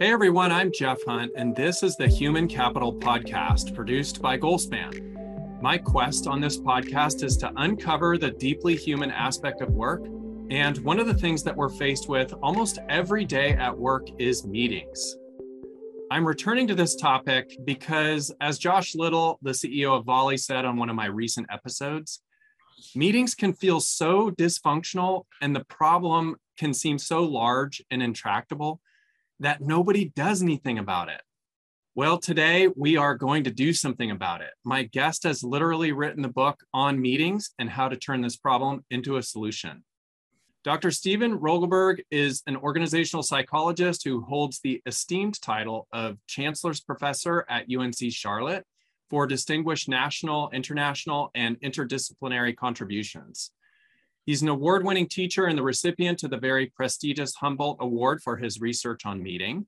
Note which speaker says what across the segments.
Speaker 1: Hey everyone, I'm Jeff Hunt, and this is the Human Capital Podcast produced by Goalspan. My quest on this podcast is to uncover the deeply human aspect of work. And one of the things that we're faced with almost every day at work is meetings. I'm returning to this topic because, as Josh Little, the CEO of Volley, said on one of my recent episodes, meetings can feel so dysfunctional and the problem can seem so large and intractable that nobody does anything about it. Well, today we are going to do something about it. My guest has literally written the book on meetings and how to turn this problem into a solution. Dr. Steven Rogelberg is an organizational psychologist who holds the esteemed title of Chancellor's Professor at UNC Charlotte for distinguished national, international, and interdisciplinary contributions. He's an award winning teacher and the recipient of the very prestigious Humboldt Award for his research on meeting.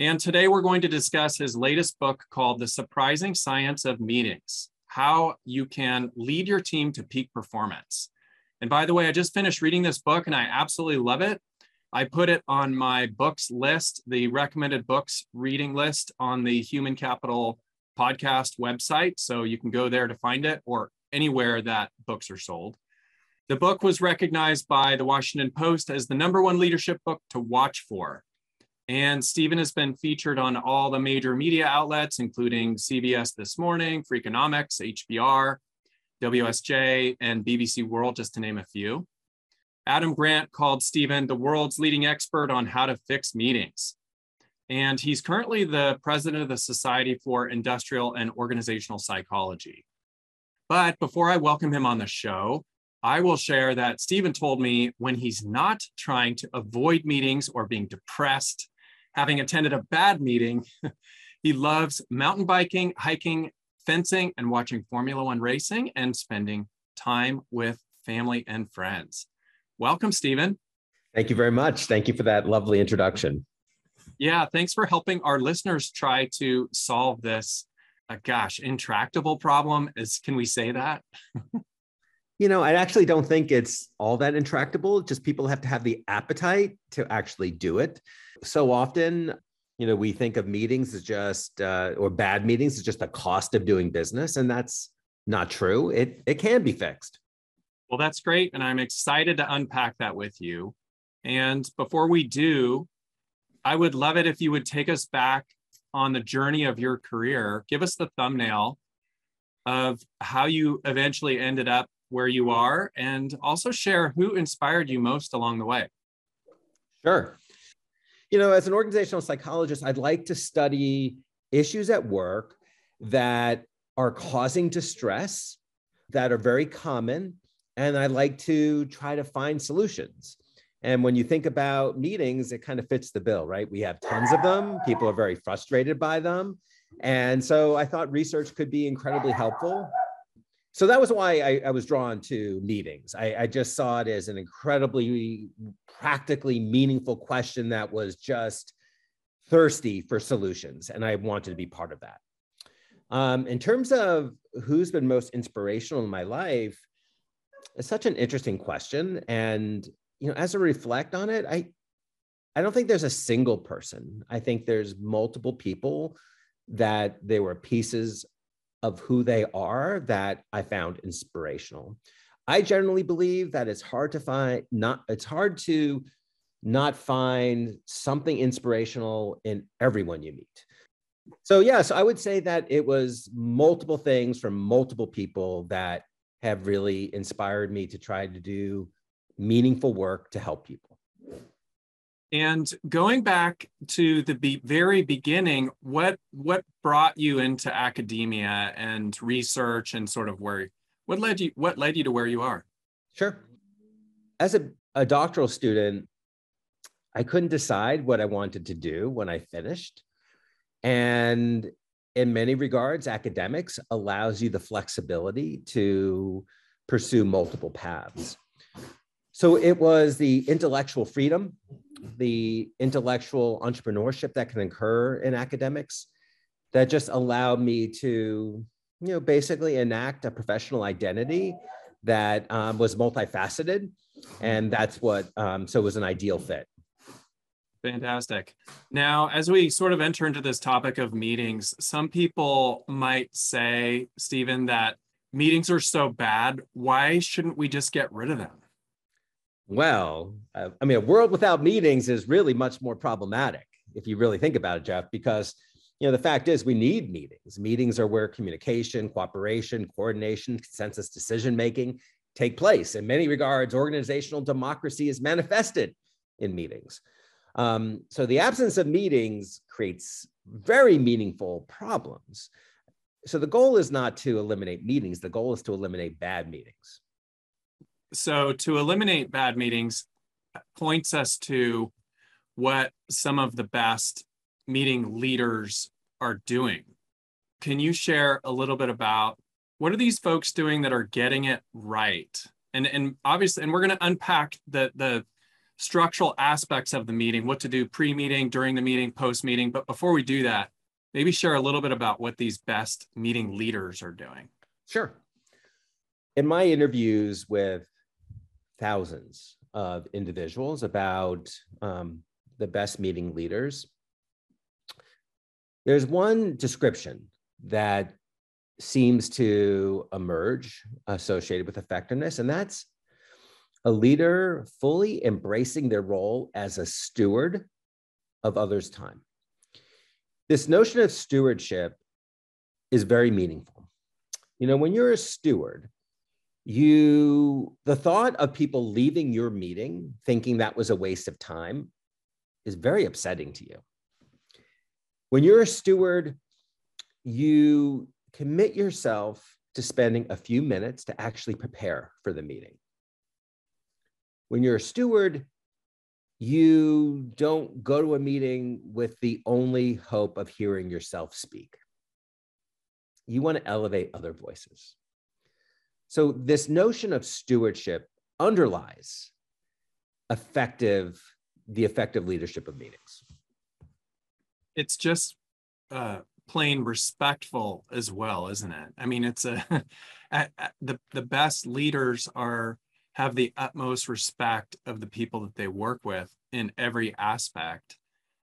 Speaker 1: And today we're going to discuss his latest book called The Surprising Science of Meetings How You Can Lead Your Team to Peak Performance. And by the way, I just finished reading this book and I absolutely love it. I put it on my books list, the recommended books reading list on the Human Capital podcast website. So you can go there to find it or anywhere that books are sold. The book was recognized by the Washington Post as the number one leadership book to watch for. And Steven has been featured on all the major media outlets, including CBS This Morning, Freakonomics, HBR, WSJ, and BBC World, just to name a few. Adam Grant called Steven the world's leading expert on how to fix meetings. And he's currently the president of the Society for Industrial and Organizational Psychology. But before I welcome him on the show, I will share that Steven told me when he's not trying to avoid meetings or being depressed, having attended a bad meeting, he loves mountain biking, hiking, fencing, and watching Formula One racing and spending time with family and friends. Welcome, Steven.
Speaker 2: Thank you very much. Thank you for that lovely introduction.
Speaker 1: Yeah, thanks for helping our listeners try to solve this, uh, gosh, intractable problem. Is can we say that?
Speaker 2: you know, I actually don't think it's all that intractable. Just people have to have the appetite to actually do it. So often, you know, we think of meetings as just uh, or bad meetings as just the cost of doing business, and that's not true. It it can be fixed.
Speaker 1: Well, that's great, and I'm excited to unpack that with you. And before we do, I would love it if you would take us back on the journey of your career. Give us the thumbnail of how you eventually ended up where you are and also share who inspired you most along the way.
Speaker 2: Sure. You know, as an organizational psychologist, I'd like to study issues at work that are causing distress, that are very common, and I like to try to find solutions. And when you think about meetings, it kind of fits the bill, right? We have tons of them, people are very frustrated by them. And so I thought research could be incredibly helpful so that was why I, I was drawn to meetings. I, I, just saw it as an incredibly practically meaningful question that was just thirsty for solutions, and I wanted to be part of that. Um, in terms of who's been most inspirational in my life, it's such an interesting question, and you know, as I reflect on it, I I don't think there's a single person. I think there's multiple people that they were pieces of who they are that I found inspirational. I generally believe that it's hard to find not it's hard to not find something inspirational in everyone you meet. So yes, yeah, so I would say that it was multiple things from multiple people that have really inspired me to try to do meaningful work to help people.
Speaker 1: And going back to the be- very beginning, what what brought you into academia and research and sort of where what led you what led you to where you are?
Speaker 2: Sure. As a, a doctoral student, I couldn't decide what I wanted to do when I finished. And in many regards, academics allows you the flexibility to pursue multiple paths. So it was the intellectual freedom the intellectual entrepreneurship that can occur in academics that just allowed me to you know basically enact a professional identity that um, was multifaceted and that's what um, so it was an ideal fit
Speaker 1: Fantastic. Now, as we sort of enter into this topic of meetings, some people might say, Steven, that meetings are so bad. Why shouldn't we just get rid of them?
Speaker 2: Well, I mean, a world without meetings is really much more problematic if you really think about it, Jeff, because you know the fact is we need meetings. Meetings are where communication, cooperation, coordination, consensus decision making take place. In many regards, organizational democracy is manifested in meetings. Um, so the absence of meetings creates very meaningful problems. So the goal is not to eliminate meetings. The goal is to eliminate bad meetings
Speaker 1: so to eliminate bad meetings uh, points us to what some of the best meeting leaders are doing. Can you share a little bit about what are these folks doing that are getting it right? And and obviously, and we're going to unpack the the structural aspects of the meeting, what to do pre-meeting, during the meeting, post-meeting. But before we do that, maybe share a little bit about what these best meeting leaders are doing.
Speaker 2: Sure. In my interviews with thousands of individuals about um, the best meeting leaders. There's one description that seems to emerge associated with effectiveness, and that's a leader fully embracing their role as a steward of others' time. This notion of stewardship is very meaningful. You know, when you're a steward, you the thought of people leaving your meeting thinking that was a waste of time is very upsetting to you. When you're a steward you commit yourself to spending a few minutes to actually prepare for the meeting. When you're a steward you don't go to a meeting with the only hope of hearing yourself speak. You want to elevate other voices so this notion of stewardship underlies effective the effective leadership of meetings.
Speaker 1: It's just uh, plain respectful as well, isn't it? I mean, it's a at, at the the best leaders are have the utmost respect of the people that they work with in every aspect.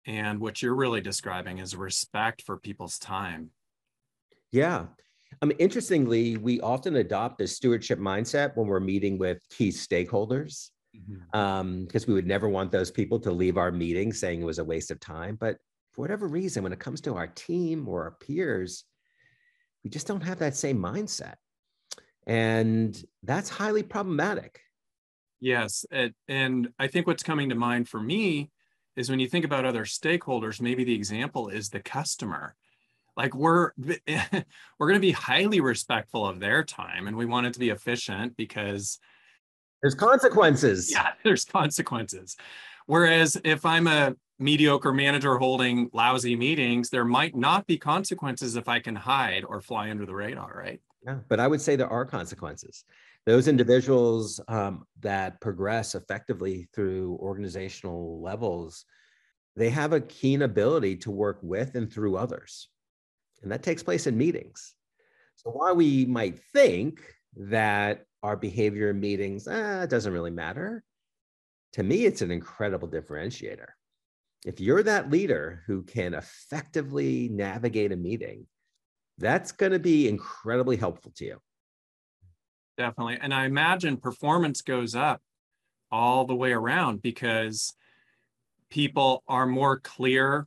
Speaker 1: And what you're really describing is respect for people's time.
Speaker 2: Yeah. I mean, interestingly, we often adopt a stewardship mindset when we're meeting with key stakeholders because mm-hmm. um, we would never want those people to leave our meeting saying it was a waste of time. But for whatever reason, when it comes to our team or our peers, we just don't have that same mindset. And that's highly problematic.
Speaker 1: Yes. It, and I think what's coming to mind for me is when you think about other stakeholders, maybe the example is the customer like we're we're going to be highly respectful of their time and we want it to be efficient because
Speaker 2: there's consequences.
Speaker 1: Yeah there's consequences. Whereas if i'm a mediocre manager holding lousy meetings there might not be consequences if i can hide or fly under the radar right?
Speaker 2: Yeah but i would say there are consequences. Those individuals um, that progress effectively through organizational levels they have a keen ability to work with and through others and that takes place in meetings. So while we might think that our behavior in meetings ah, doesn't really matter, to me, it's an incredible differentiator. If you're that leader who can effectively navigate a meeting, that's going to be incredibly helpful to you.
Speaker 1: Definitely. And I imagine performance goes up all the way around because people are more clear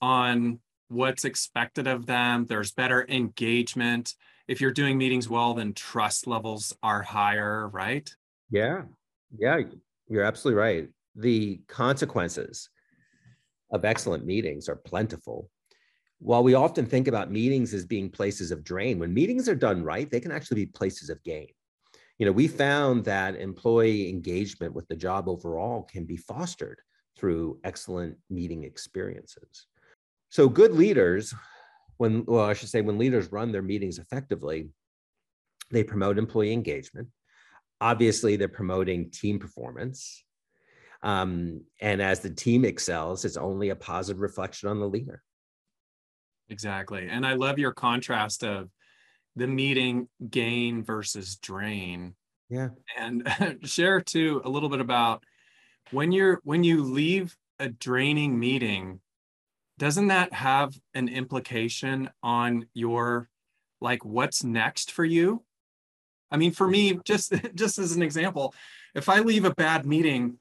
Speaker 1: on what's expected of them. There's better engagement. If you're doing meetings well, then trust levels are higher, right?
Speaker 2: Yeah. Yeah, you're absolutely right. The consequences of excellent meetings are plentiful. While we often think about meetings as being places of drain, when meetings are done right, they can actually be places of gain. You know, we found that employee engagement with the job overall can be fostered through excellent meeting experiences. So good leaders, when well, I should say, when leaders run their meetings effectively, they promote employee engagement. Obviously, they're promoting team performance. Um, and as the team excels, it's only a positive reflection on the leader.
Speaker 1: Exactly. And I love your contrast of the meeting gain versus drain.
Speaker 2: Yeah.
Speaker 1: And share too a little bit about when you're when you leave a draining meeting, doesn't that have an implication on your like what's next for you? I mean, for me, just just as an example, if I leave a bad meeting,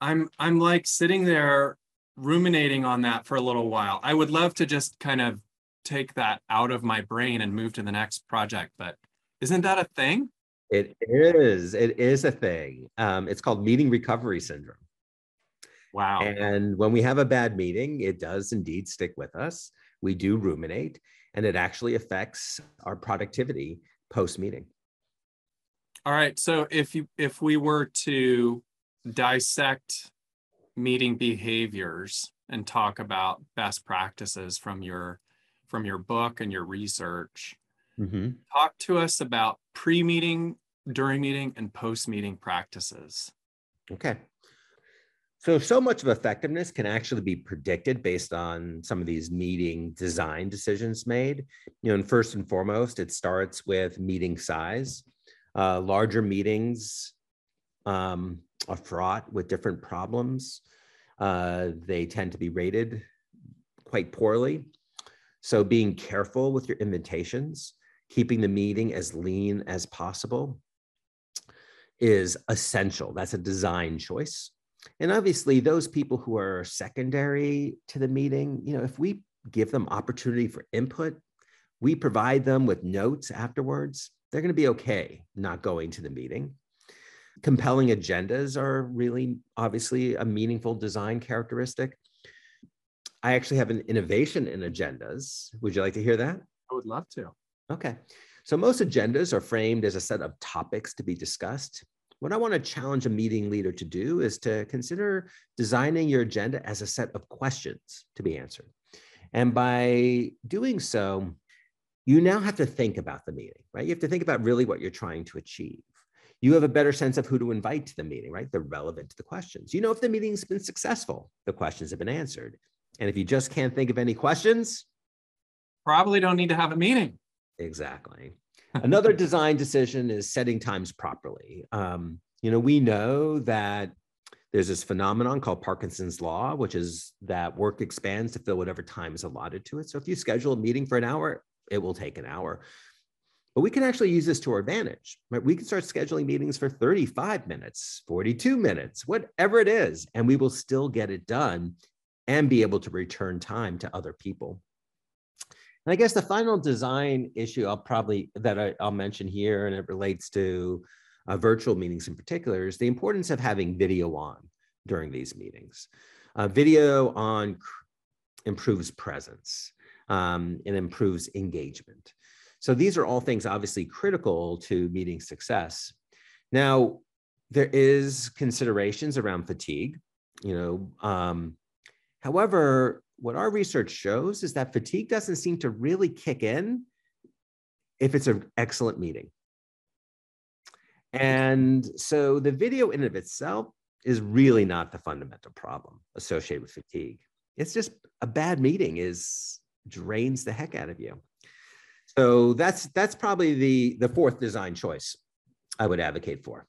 Speaker 1: I'm I'm like sitting there ruminating on that for a little while. I would love to just kind of take that out of my brain and move to the next project, but isn't that a thing?
Speaker 2: It is. It is a thing. Um, it's called meeting recovery syndrome.
Speaker 1: Wow.
Speaker 2: And when we have a bad meeting, it does indeed stick with us. We do ruminate, and it actually affects our productivity post meeting.
Speaker 1: All right. So if you if we were to dissect meeting behaviors and talk about best practices from your from your book and your research, mm-hmm. talk to us about pre-meeting, during meeting, and post-meeting practices.
Speaker 2: Okay. So, so much of effectiveness can actually be predicted based on some of these meeting design decisions made. You know, and first and foremost, it starts with meeting size. Uh, larger meetings um, are fraught with different problems. Uh, they tend to be rated quite poorly. So, being careful with your invitations, keeping the meeting as lean as possible is essential. That's a design choice. And obviously, those people who are secondary to the meeting, you know, if we give them opportunity for input, we provide them with notes afterwards, they're going to be okay not going to the meeting. Compelling agendas are really obviously a meaningful design characteristic. I actually have an innovation in agendas. Would you like to hear that?
Speaker 1: I would love to.
Speaker 2: Okay. So most agendas are framed as a set of topics to be discussed what I want to challenge a meeting leader to do is to consider designing your agenda as a set of questions to be answered. And by doing so, you now have to think about the meeting, right? You have to think about really what you're trying to achieve. You have a better sense of who to invite to the meeting, right? They're relevant to the questions. You know if the meeting's been successful, the questions have been answered. And if you just can't think of any questions,
Speaker 1: probably don't need to have a meeting.
Speaker 2: Exactly. Another design decision is setting times properly. Um, you know, we know that there's this phenomenon called Parkinson's law, which is that work expands to fill whatever time is allotted to it. So if you schedule a meeting for an hour, it will take an hour. But we can actually use this to our advantage, right? We can start scheduling meetings for 35 minutes, 42 minutes, whatever it is, and we will still get it done and be able to return time to other people. And I guess the final design issue I'll probably that I, will mention here, and it relates to uh, virtual meetings in particular, is the importance of having video on during these meetings. Uh, video on improves presence um, and improves engagement. So these are all things obviously critical to meeting success. Now, there is considerations around fatigue. You know, um, however, what our research shows is that fatigue doesn't seem to really kick in if it's an excellent meeting. And so the video in and of itself is really not the fundamental problem associated with fatigue. It's just a bad meeting is drains the heck out of you. So that's that's probably the the fourth design choice I would advocate for.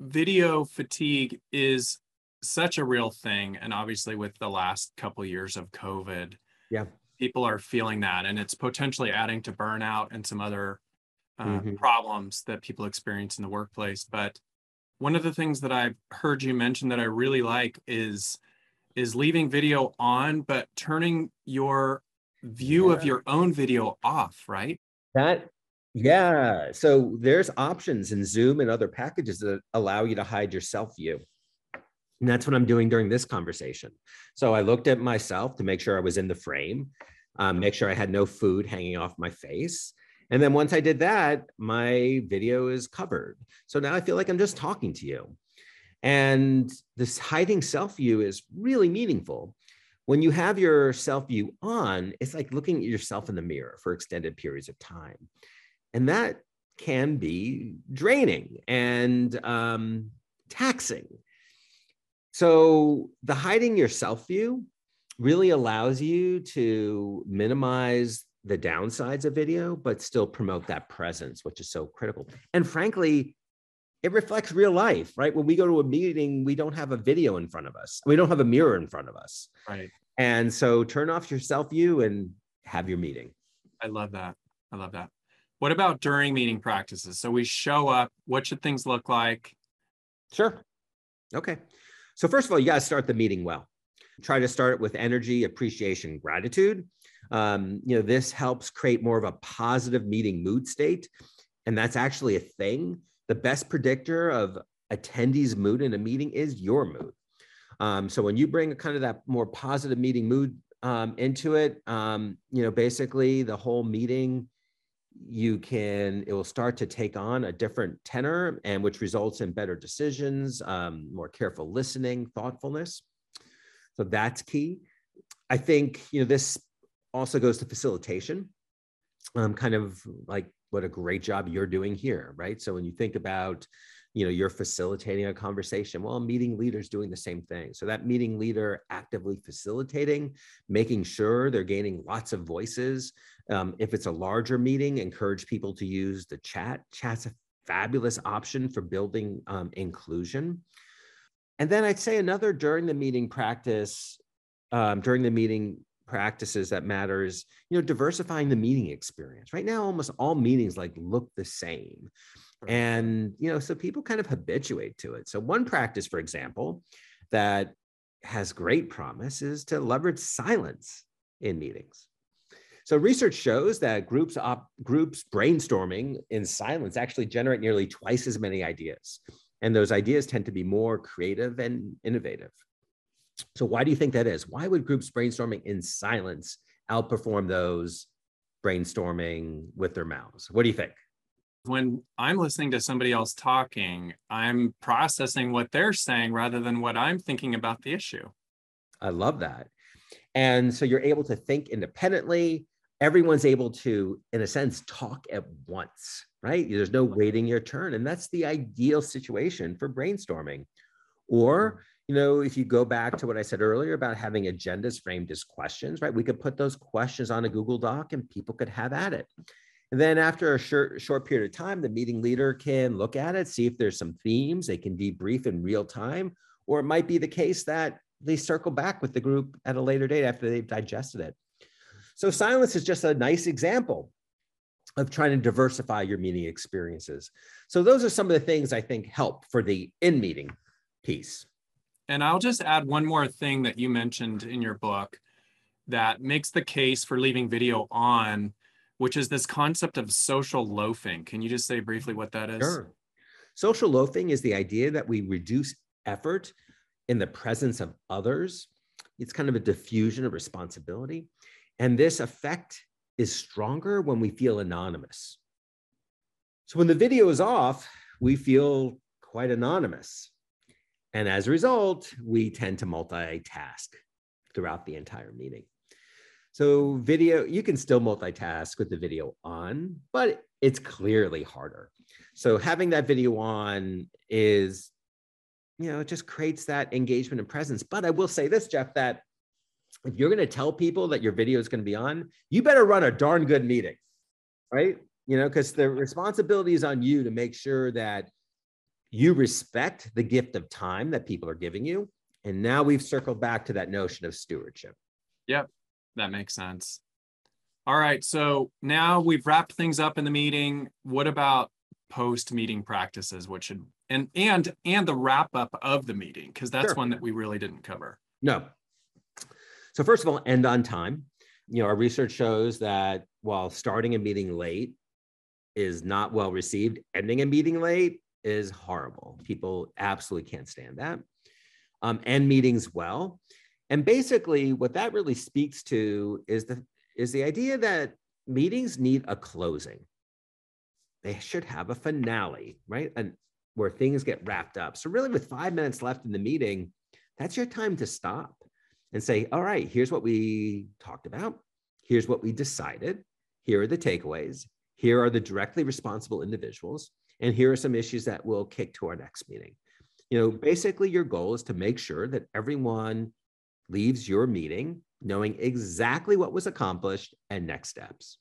Speaker 1: Video fatigue is such a real thing and obviously with the last couple years of covid
Speaker 2: yeah
Speaker 1: people are feeling that and it's potentially adding to burnout and some other uh, mm-hmm. problems that people experience in the workplace but one of the things that i've heard you mention that i really like is is leaving video on but turning your view yeah. of your own video off right
Speaker 2: that yeah so there's options in zoom and other packages that allow you to hide your self view and that's what I'm doing during this conversation. So I looked at myself to make sure I was in the frame, um, make sure I had no food hanging off my face. And then once I did that, my video is covered. So now I feel like I'm just talking to you. And this hiding self view is really meaningful. When you have your self view on, it's like looking at yourself in the mirror for extended periods of time. And that can be draining and um, taxing. So the hiding yourself view really allows you to minimize the downsides of video, but still promote that presence, which is so critical. And frankly, it reflects real life, right? When we go to a meeting, we don't have a video in front of us. We don't have a mirror in front of us.
Speaker 1: Right.
Speaker 2: And so turn off your self view and have your meeting.
Speaker 1: I love that. I love that. What about during meeting practices? So we show up, what should things look like?
Speaker 2: Sure. Okay. So, first of all, you got to start the meeting well. Try to start it with energy, appreciation, gratitude. Um, you know, this helps create more of a positive meeting mood state. And that's actually a thing. The best predictor of attendees' mood in a meeting is your mood. Um, so when you bring kind of that more positive meeting mood um, into it, um, you know, basically the whole meeting, you can, it will start to take on a different tenor and which results in better decisions, um, more careful listening, thoughtfulness. So that's key. I think, you know, this also goes to facilitation, um, kind of like what a great job you're doing here, right? So when you think about, you know, you're facilitating a conversation, well, meeting leaders doing the same thing. So that meeting leader actively facilitating, making sure they're gaining lots of voices. Um, if it's a larger meeting, encourage people to use the chat. Chat's a fabulous option for building um, inclusion. And then I'd say another during the meeting practice, um, during the meeting practices that matters you know diversifying the meeting experience right now almost all meetings like look the same and you know so people kind of habituate to it so one practice for example that has great promise is to leverage silence in meetings so research shows that groups op, groups brainstorming in silence actually generate nearly twice as many ideas and those ideas tend to be more creative and innovative so why do you think that is? Why would groups brainstorming in silence outperform those brainstorming with their mouths? What do you think?
Speaker 1: When I'm listening to somebody else talking, I'm processing what they're saying rather than what I'm thinking about the issue.
Speaker 2: I love that. And so you're able to think independently. Everyone's able to, in a sense, talk at once, right? There's no waiting your turn. And that's the ideal situation for brainstorming. Or you know, if you go back to what I said earlier about having agendas framed as questions, right? We could put those questions on a Google Doc and people could have at it. And then after a short, short period of time, the meeting leader can look at it, see if there's some themes, they can debrief in real time, or it might be the case that they circle back with the group at a later date after they've digested it. So silence is just a nice example of trying to diversify your meeting experiences. So those are some of the things I think help for the in meeting piece.
Speaker 1: And I'll just add one more thing that you mentioned in your book that makes the case for leaving video on, which is this concept of social loafing. Can you just say briefly what that is?
Speaker 2: Sure. Social loafing is the idea that we reduce effort in the presence of others. It's kind of a diffusion of responsibility. And this effect is stronger when we feel anonymous. So when the video is off, we feel quite anonymous. And as a result, we tend to multitask throughout the entire meeting. So, video, you can still multitask with the video on, but it's clearly harder. So, having that video on is, you know, it just creates that engagement and presence. But I will say this, Jeff, that if you're going to tell people that your video is going to be on, you better run a darn good meeting, right? You know, because the responsibility is on you to make sure that you respect the gift of time that people are giving you. And now we've circled back to that notion of stewardship.
Speaker 1: Yep, that makes sense. All right, so now we've wrapped things up in the meeting. What about post meeting practices? What should and and and the wrap up of the meeting because that's sure. one that we really didn't cover.
Speaker 2: No. So first of all, end on time. You know, our research shows that while starting a meeting late is not well received, ending a meeting late is horrible. People absolutely can't stand that. Um, and meetings well. And basically, what that really speaks to is the is the idea that meetings need a closing. They should have a finale, right? And where things get wrapped up. So really, with five minutes left in the meeting, that's your time to stop and say, all right, here's what we talked about. Here's what we decided. Here are the takeaways. Here are the directly responsible individuals and here are some issues that we'll kick to our next meeting. You know, basically, your goal is to make sure that everyone leaves your meeting knowing exactly what was accomplished and next steps.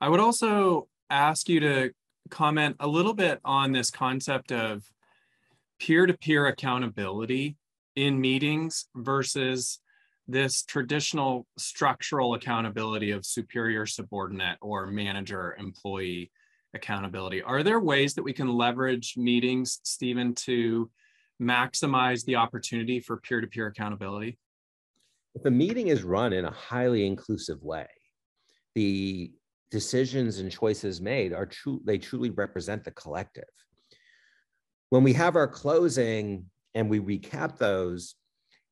Speaker 1: I would also ask you to comment a little bit on this concept of peer to peer accountability in meetings versus this traditional structural accountability of superior subordinate or manager employee accountability. Are there ways that we can leverage meetings, Steven, to maximize the opportunity for peer to peer accountability?
Speaker 2: If a meeting is run in a highly inclusive way, the decisions and choices made are true, they truly represent the collective. When we have our closing and we recap those,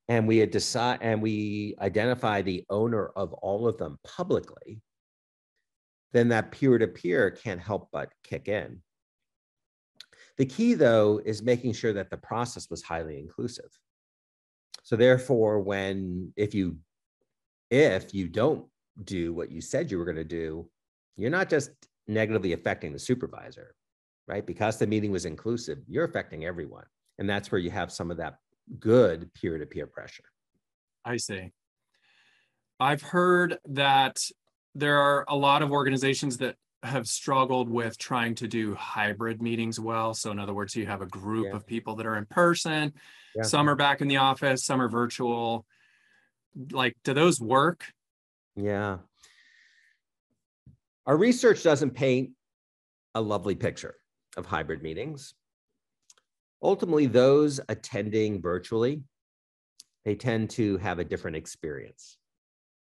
Speaker 2: and we decide and we identify the owner of all of them publicly, then that peer-to-peer can't help but kick in. The key though is making sure that the process was highly inclusive. So therefore, when if you if you don't do what you said you were going to do, you're not just negatively affecting the supervisor, right? Because the meeting was inclusive, you're affecting everyone. And that's where you have some of that good peer to peer pressure.
Speaker 1: I see. I've heard that there are a lot of organizations that have struggled with trying to do hybrid meetings well. So, in other words, you have a group yeah. of people that are in person, yeah. some are back in the office, some are virtual. Like, do those work?
Speaker 2: Yeah. Our research doesn't paint a lovely picture of hybrid meetings ultimately those attending virtually they tend to have a different experience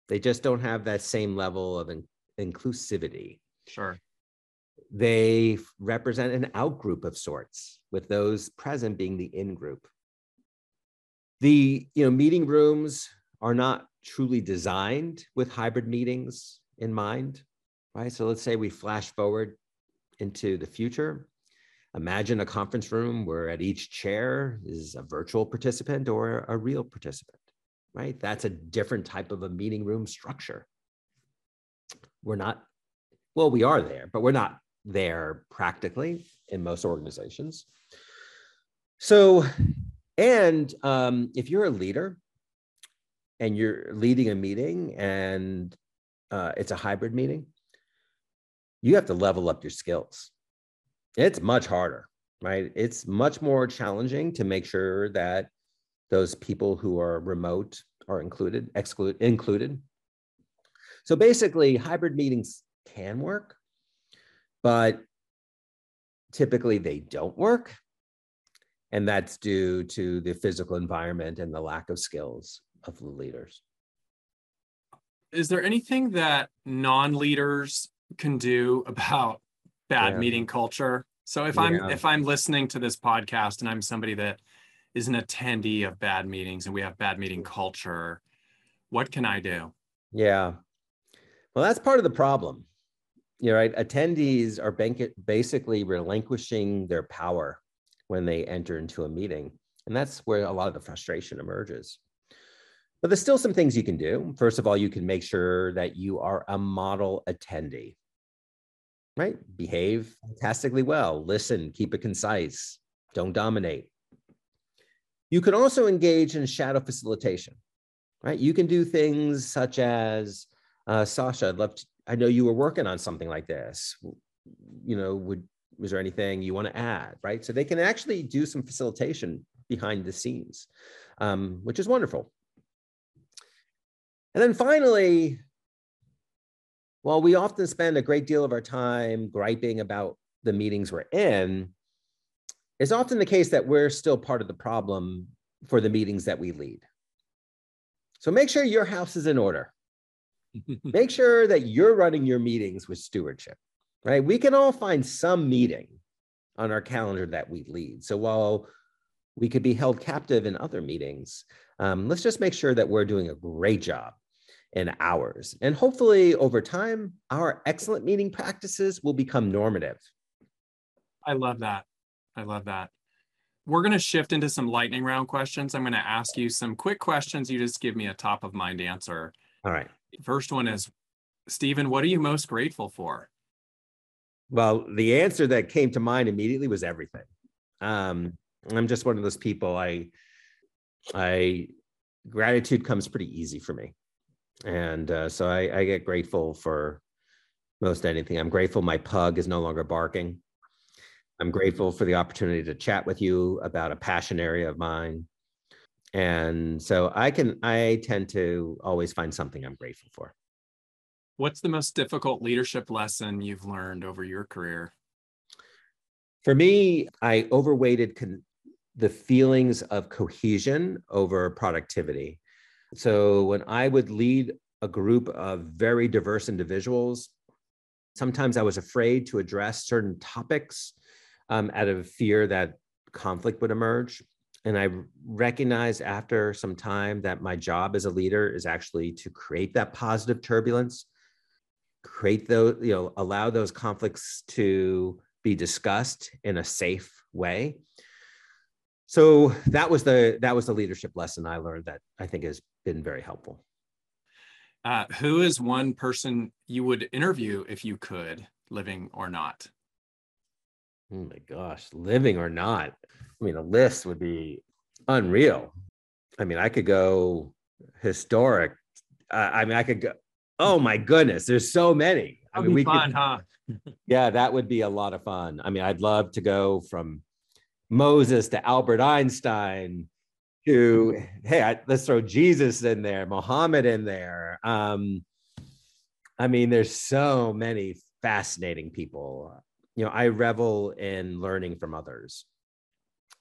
Speaker 2: they just don't have that same level of in- inclusivity
Speaker 1: sure
Speaker 2: they represent an out group of sorts with those present being the in group the you know meeting rooms are not truly designed with hybrid meetings in mind right so let's say we flash forward into the future Imagine a conference room where at each chair is a virtual participant or a real participant, right? That's a different type of a meeting room structure. We're not, well, we are there, but we're not there practically in most organizations. So, and um, if you're a leader and you're leading a meeting and uh, it's a hybrid meeting, you have to level up your skills it's much harder, right? It's much more challenging to make sure that those people who are remote are included, exclude, included. So basically, hybrid meetings can work, but typically they don't work. And that's due to the physical environment and the lack of skills of the leaders.
Speaker 1: Is there anything that non leaders can do about bad yeah. meeting culture. So if I'm if I'm listening to this podcast and I'm somebody that is an attendee of bad meetings and we have bad meeting culture, what can I do?
Speaker 2: Yeah. Well, that's part of the problem. You're right. Attendees are basically relinquishing their power when they enter into a meeting. And that's where a lot of the frustration emerges. But there's still some things you can do. First of all, you can make sure that you are a model attendee right? Behave fantastically well, listen, keep it concise, don't dominate. You can also engage in shadow facilitation, right? You can do things such as, uh, Sasha, I'd love to, I know you were working on something like this. You know, would, was there anything you want to add, right? So they can actually do some facilitation behind the scenes, um, which is wonderful. And then finally, while we often spend a great deal of our time griping about the meetings we're in, it's often the case that we're still part of the problem for the meetings that we lead. So make sure your house is in order. make sure that you're running your meetings with stewardship, right? We can all find some meeting on our calendar that we lead. So while we could be held captive in other meetings, um, let's just make sure that we're doing a great job in ours. And hopefully, over time, our excellent meeting practices will become normative.
Speaker 1: I love that. I love that. We're going to shift into some lightning round questions. I'm going to ask you some quick questions. You just give me a top of mind answer.
Speaker 2: All right.
Speaker 1: First one is Steven, what are you most grateful for?
Speaker 2: Well, the answer that came to mind immediately was everything. Um, I'm just one of those people. I, I, gratitude comes pretty easy for me and uh, so I, I, get grateful for most anything. I'm grateful my pug is no longer barking. I'm grateful for the opportunity to chat with you about a passion area of mine. And so I can, I tend to always find something I'm grateful for.
Speaker 1: What's the most difficult leadership lesson you've learned over your career?
Speaker 2: For me, I overweighted con- the feelings of cohesion over productivity. So when I would lead a group of very diverse individuals, sometimes I was afraid to address certain topics um, out of fear that conflict would emerge. And I recognized after some time that my job as a leader is actually to create that positive turbulence, create those, you know, allow those conflicts to be discussed in a safe way. So that was the that was the leadership lesson I learned that I think has been very helpful.
Speaker 1: Uh, who is one person you would interview if you could, living or not?
Speaker 2: Oh my gosh, living or not? I mean, a list would be unreal. I mean, I could go historic. Uh, I mean, I could go. Oh my goodness, there's so many.
Speaker 1: That'd
Speaker 2: I mean, we
Speaker 1: fun,
Speaker 2: could.
Speaker 1: huh?
Speaker 2: Yeah, that would be a lot of fun. I mean, I'd love to go from Moses to Albert Einstein to hey, I, let's throw Jesus in there, Muhammad in there. Um, I mean, there's so many fascinating people. You know, I revel in learning from others,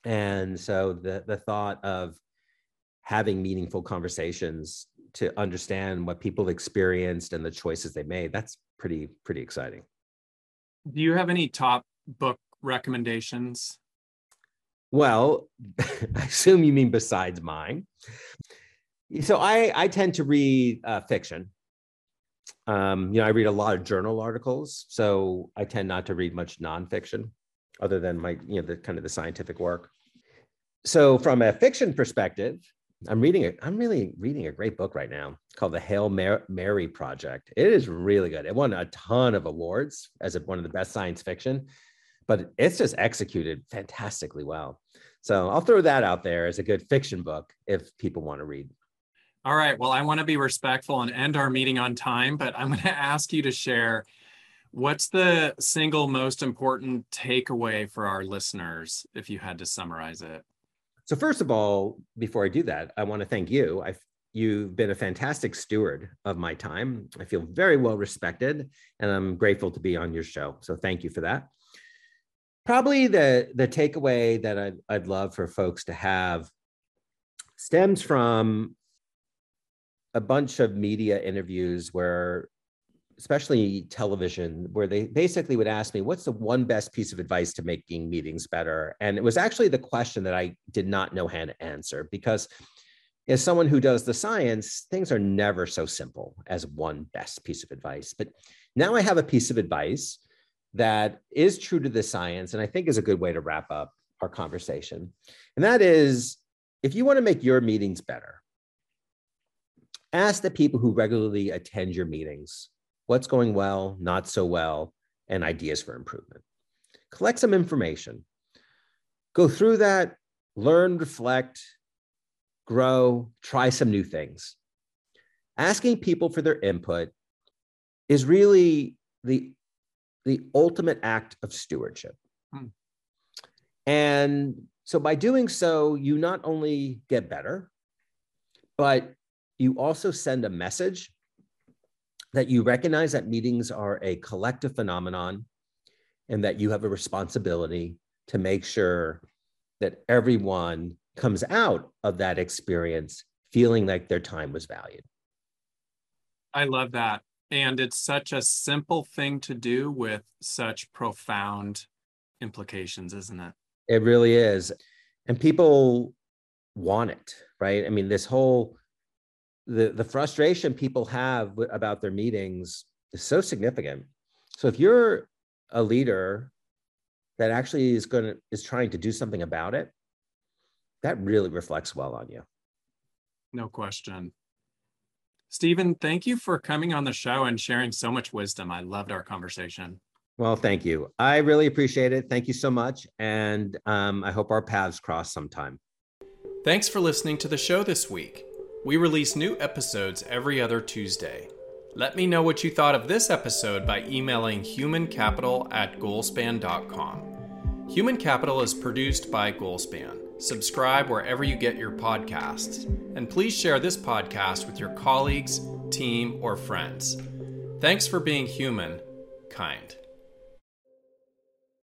Speaker 2: and so the the thought of having meaningful conversations to understand what people experienced and the choices they made that's pretty pretty exciting
Speaker 1: Do you have any top book recommendations?
Speaker 2: Well, I assume you mean besides mine. So I I tend to read uh, fiction. Um, you know, I read a lot of journal articles, so I tend not to read much nonfiction, other than my you know the kind of the scientific work. So from a fiction perspective, I'm reading it. I'm really reading a great book right now called the Hail Mar- Mary Project. It is really good. It won a ton of awards as one of the best science fiction but it's just executed fantastically well. So I'll throw that out there as a good fiction book if people want to read.
Speaker 1: All right. Well, I want to be respectful and end our meeting on time, but I'm going to ask you to share what's the single most important takeaway for our listeners if you had to summarize it.
Speaker 2: So first of all, before I do that, I want to thank you. I you've been a fantastic steward of my time. I feel very well respected and I'm grateful to be on your show. So thank you for that probably the the takeaway that I'd, I'd love for folks to have stems from a bunch of media interviews where especially television where they basically would ask me what's the one best piece of advice to making meetings better and it was actually the question that i did not know how to answer because as someone who does the science things are never so simple as one best piece of advice but now i have a piece of advice that is true to the science and I think is a good way to wrap up our conversation. And that is if you want to make your meetings better, ask the people who regularly attend your meetings what's going well, not so well, and ideas for improvement. Collect some information. Go through that, learn, reflect, grow, try some new things. Asking people for their input is really the the ultimate act of stewardship. Hmm. And so by doing so, you not only get better, but you also send a message that you recognize that meetings are a collective phenomenon and that you have a responsibility to make sure that everyone comes out of that experience feeling like their time was valued.
Speaker 1: I love that. And it's such a simple thing to do with such profound implications, isn't it?
Speaker 2: It really is. And people want it, right? I mean, this whole the the frustration people have about their meetings is so significant. So if you're a leader that actually is going to is trying to do something about it, that really reflects well on you.
Speaker 1: No question. Steven, thank you for coming on the show and sharing so much wisdom. I loved our conversation.
Speaker 2: Well, thank you. I really appreciate it. Thank you so much. And um, I hope our paths cross sometime.
Speaker 1: Thanks for listening to the show this week. We release new episodes every other Tuesday. Let me know what you thought of this episode by emailing humancapital at goalspan.com. Human Capital is produced by Goalspan. Subscribe wherever you get your podcasts. And please share this podcast with your colleagues, team, or friends. Thanks for being human, kind.